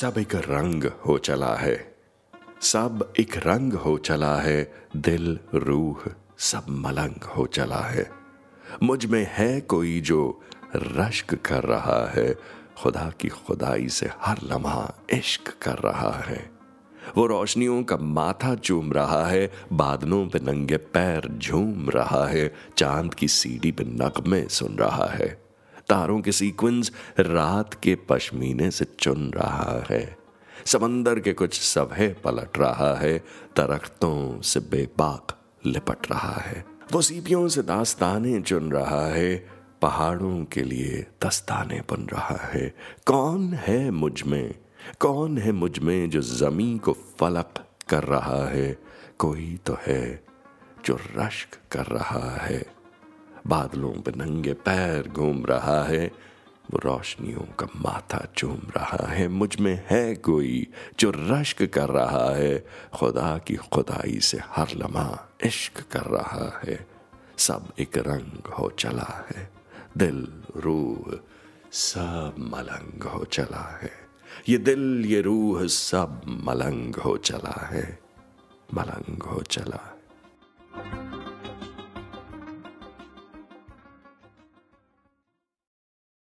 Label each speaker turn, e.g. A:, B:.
A: सब एक रंग हो चला है। सब एक रंग हो चला है। दिल, रूह सब मलंग हो चला है। मुझमें है कोई जो रश्क कर रहा है। खुदा की खुदाई से हर लम्हा इश्क कर रहा है। वो रोशनियों का माथा चूम रहा है। बादलों पे नंगे पैर झूम रहा है। चाँद की सीढ़ी पे नगमे सुन रहा है। तारों के सीक्वेंस रात के पश्मीने से चुन रहा है। समंदर के कुछ सभे पलट रहा है। दरख्तों से बेबाक लिपट रहा है। वो सीपियों से दास्ताने चुन रहा है। पहाड़ों के लिए दस्ताने बन रहा है। कौन है मुझमें? कौन है मुझमें जो जमी को फलक कर रहा है? कोई तो है जो रश्क कर रहा है। बादलों पर नंगे पैर घूम रहा है, वो रोशनियों का माथा चूम रहा है, मुझमें है कोई जो रश्क कर रहा है, खुदा की खुदाई से हर लम्हा इश्क कर रहा है, सब एक रंग हो चला है, दिल, रूह सब मलंग हो चला है, ये दिल, ये रूह सब मलंग हो चला है, मलंग हो चला है